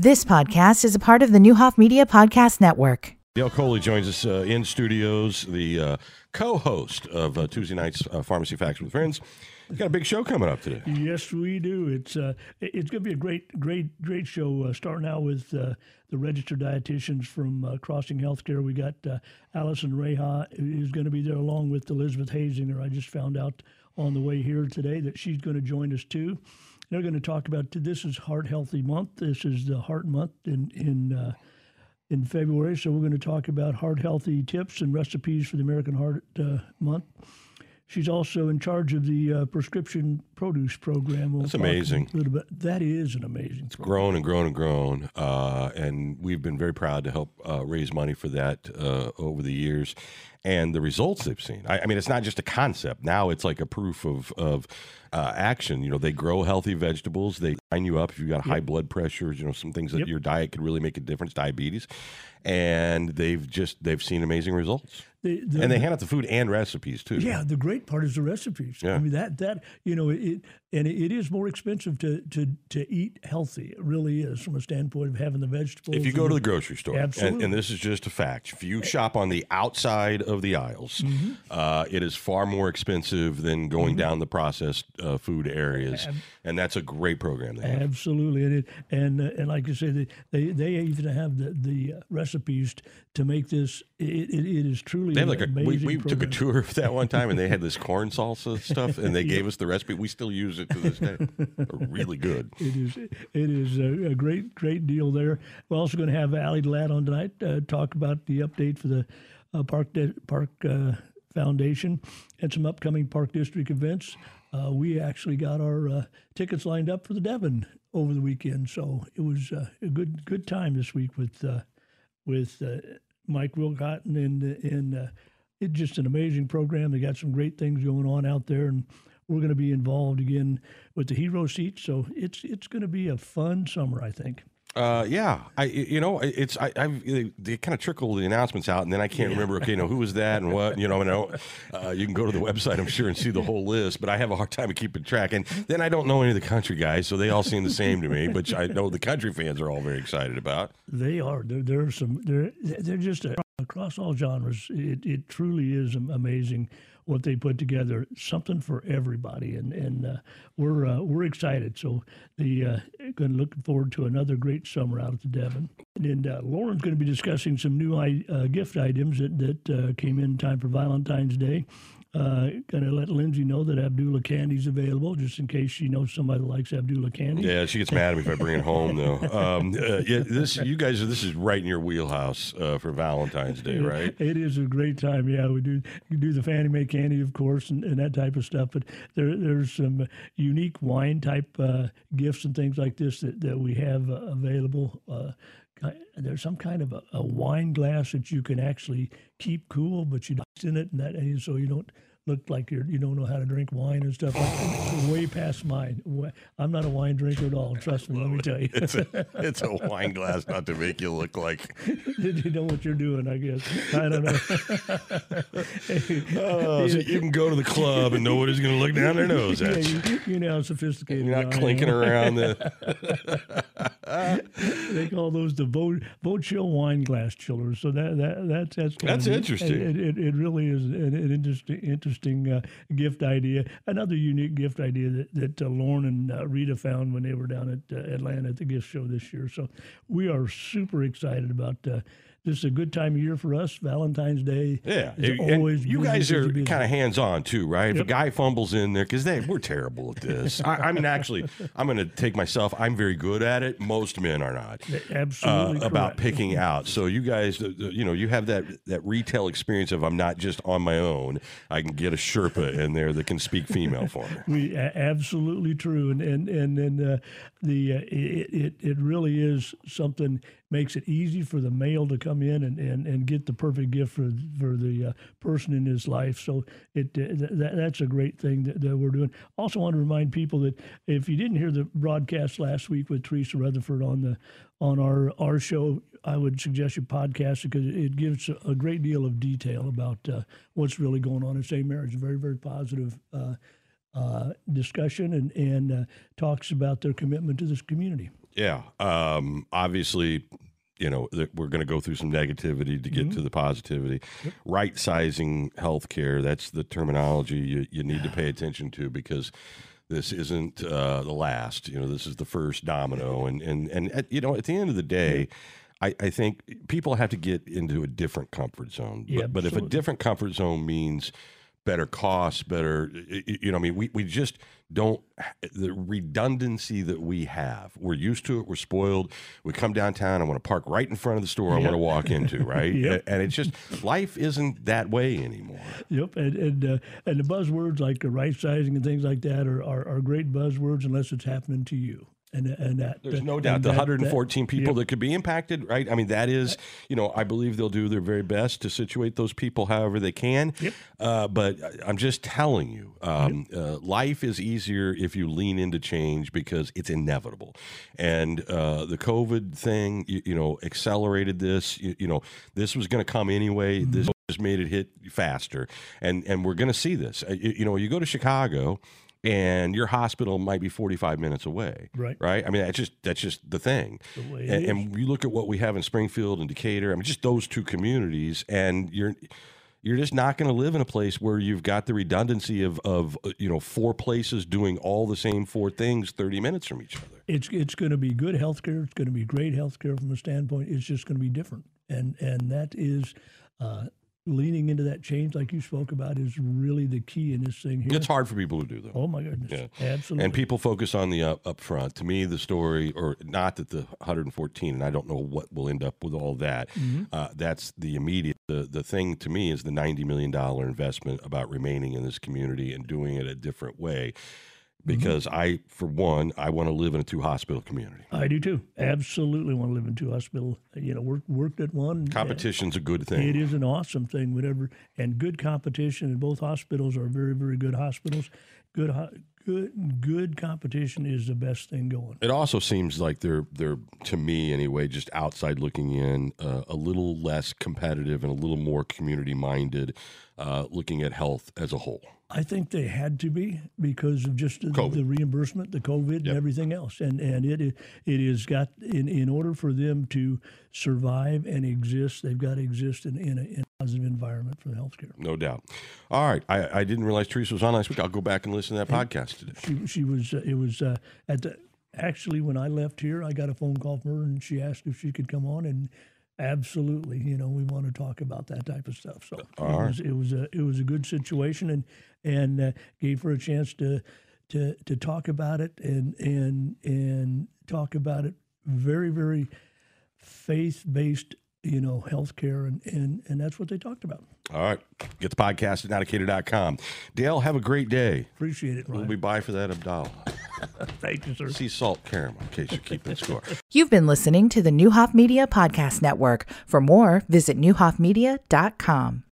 This podcast is a part of the Neuhoff Media Podcast Network. Dale Coley joins us uh, in studios, the uh, co-host of uh, Tuesday night's uh, Pharmacy Facts with Friends. We've got a big show coming up today. Yes, we do. It's uh, it's going to be a great, great, great show. Uh, starting out with uh, the registered dietitians from uh, Crossing Healthcare. We got uh, Allison Reha who's going to be there along with Elizabeth Hazinger. I just found out on the way here today that she's going to join us too. They're going to talk about this is Heart Healthy Month. This is the Heart Month in in uh, in February. So we're going to talk about heart healthy tips and recipes for the American Heart uh, Month. She's also in charge of the uh, prescription produce program. We'll That's amazing. A little bit. That is an amazing. It's grown and grown and grown, uh, and we've been very proud to help uh, raise money for that uh, over the years. And the results they've seen. I, I mean, it's not just a concept. Now it's like a proof of of uh, action. You know, they grow healthy vegetables. They line you up if you've got high blood pressure. You know, some things that Yep. your diet could really make a difference. Diabetes, and they've just they've seen amazing results. The, the, And they hand out the food and recipes too. Yeah, the great part is the recipes. Yeah. I mean that that you know it and it, is more expensive to, to to eat healthy. It really is from a standpoint of having the vegetables. If you go to the grocery store, and, Absolutely. and this is just a fact, if you shop on the outside of the aisles, Mm-hmm. uh, it is far more expensive than going down the processed uh, food areas, and that's a great program. They have. Absolutely, and it, and uh, and like you say, they they, they even have the the recipes t- to make this. It, it, it is truly They have like a we, amazing we took a tour of that one time, and they had this corn salsa stuff, and they gave us the recipe. We still use it to this day. Really good. It is it is a, a great great deal there. We're also going to have Ali Ladd on tonight uh, talk about the update for the uh, Park Di- Park uh, Foundation and some upcoming Park District events. Uh, we actually got our uh, tickets lined up for the Devon over the weekend, so it was uh, a good good time this week with uh, with uh, Mike Wilcotton and and uh, it's just an amazing program. They got some great things going on out there, and we're going to be involved again with the hero seats. So it's it's going to be a fun summer, I think. Uh, yeah, I you know it's I I've, they, they kind of trickle the announcements out, and then I can't remember. Okay, you know who was that and what? You know, I know uh, you can go to the website, I'm sure, and see the whole list. But I have a hard time of keeping track, and then I don't know any of the country guys, so they all seem the same to me. But I know the country fans are all very excited about. They are. There, there are some. They're they're just uh across all genres. It it truly is amazing what they put together. Something for everybody, and and uh, we're uh, we're excited. So the uh, looking forward to another great summer out at the Devon. And uh, Lauren's going to be discussing some new uh, gift items that that uh, came in time for Valentine's Day. Uh, going to let Lindsay know that Abdallah candy's available, just in case she knows somebody likes Abdallah candy. Yeah, she gets mad at me if I bring it home, though. Um, uh, yeah, this you guys, this is right in your wheelhouse uh, for Valentine's Day, right? It is a great time. Yeah, we do we do the Fannie Mae candy, of course, and, and that type of stuff. But there there's some unique wine type uh, gifts and things like this that, that we have uh, available. There's some kind of a, a wine glass that you can actually keep cool, but you don't in it, and that and so you don't look like you're you don't know how to drink wine and stuff. Like way past mine. I'm not a wine drinker at all. Trust me. Let me tell you. It's a, it's a wine glass, not to make you look like Did you know what you're doing? I guess I don't know. oh, so you can go to the club and nobody's going to look down their nose at you. you, you know how sophisticated. You're not clinking around the. They call those the vote vote chill wine glass chillers. So that that that's that's of- interesting. It, it, it really is an, an interesting interesting uh, gift idea. Another unique gift idea that that uh, Lauren and uh, Rita found when they were down at uh, Atlanta at the gift show this year. So we are super excited about. This is a good time of year for us. Valentine's Day. Yeah, always you guys are kind of hands on too, right? If a guy fumbles in there, because they we're terrible at this. I, I mean, actually, I'm going to take myself. I'm very good at it. Most men are not. absolutely uh, about picking out. So you guys, you know, you have that that retail experience of I'm not just on my own. I can get a Sherpa in there that can speak female for me. We absolutely true, and and and, and uh, the uh, it, it it really is something makes it easy for the male to come in and, and, and get the perfect gift for for the uh, person in his life. So it uh, th- that's a great thing that, that we're doing. Also, want to remind people that if you didn't hear the broadcast last week with Teresa Rutherford on the on our our show, I would suggest you podcast because it gives a great deal of detail about uh, what's really going on in St. Mary's. Very very positive. Uh, uh, discussion and and uh, talks about their commitment to this community. Yeah. Um, obviously, you know, that we're going to go through some negativity to get to the positivity. Right sizing healthcare, that's the terminology you, you need to pay attention to because this isn't uh, the last. You know, this is the first domino. And, and, and at, you know, at the end of the day, I, I think people have to get into a different comfort zone. Yeah, but, but if a different comfort zone means better costs, better, you know, I mean, we, we just don't, the redundancy that we have, we're used to it, we're spoiled. We come downtown, I want to park right in front of the store I want to walk into, right? Yep. And it's just, life isn't that way anymore. Yep, and and uh, and the buzzwords like the right sizing and things like that are, are, are great buzzwords unless it's happening to you. And and that There's no doubt the that- 114 that- people yep. that could be impacted, right? I mean, that is, you know, I believe they'll do their very best to situate those people however they can. Yep. Uh, but I'm just telling you, um, uh, life is easier if you lean into change because it's inevitable. And uh, the COVID thing, you, you know, accelerated this. You, you know, this was going to come anyway. Mm-hmm. This just made it hit faster, and and we're going to see this. Uh, You, you know, you go to Chicago. And your hospital might be 45 minutes away Right. right? I mean, that's just that's just the thing. The and, and you look at what we have in Springfield and Decatur. I mean, just those two communities, and you're you're just not going to live in a place where you've got the redundancy of of uh, you know four places doing all the same four things 30 minutes from each other. it's it's going to be good health care. It's going to be great health care from a standpoint. It's just going to be different, and and that is uh, leaning into that change, like you spoke about, is really the key in this thing here. It's hard for people to do though. oh my goodness, Yeah. absolutely. And people focus on the up, up front. To me, the story, or not that the 114, and I don't know what will end up with all that. Mm-hmm. Uh, that's the immediate. The the thing to me is the 90 million dollar investment about remaining in this community and doing it a different way. Mm-hmm. Because I, for one, I want to live in a two hospital community. I do too. Absolutely want to live in two hospital. You know, worked worked at one. Competition's a good thing. It is an awesome thing, whatever, and good competition. And both hospitals are very, very good hospitals. Good, good, good competition is the best thing going. It also seems like they're they're to me anyway, just outside looking in, uh, a little less competitive and a little more community minded, uh, looking at health as a whole. I think they had to be because of just the, the reimbursement, the COVID, and everything else, and and it it it has got in in order for them to survive and exist, they've got to exist in in a, in a positive environment for the healthcare. No doubt. All right. I, I didn't realize Teresa was on last week. I'll go back and listen to that podcast today. She she was uh, it was uh, at the actually when I left here, I got a phone call from her and she asked if she could come on and. Absolutely, you know we want to talk about that type of stuff. So it was it was a it was a good situation and and uh, gave her a chance to to to talk about it and and and talk about it very very faith based you know healthcare and and and that's what they talked about. All right. Get the podcast at naticator.com. Dale, have a great day. Appreciate it, We'll be by for that Abdallah. Thank you, sir. Sea salt caramel, in case you're keeping score. You've been listening to the Neuhoff Media Podcast Network. For more, visit neuhoffmedia.com.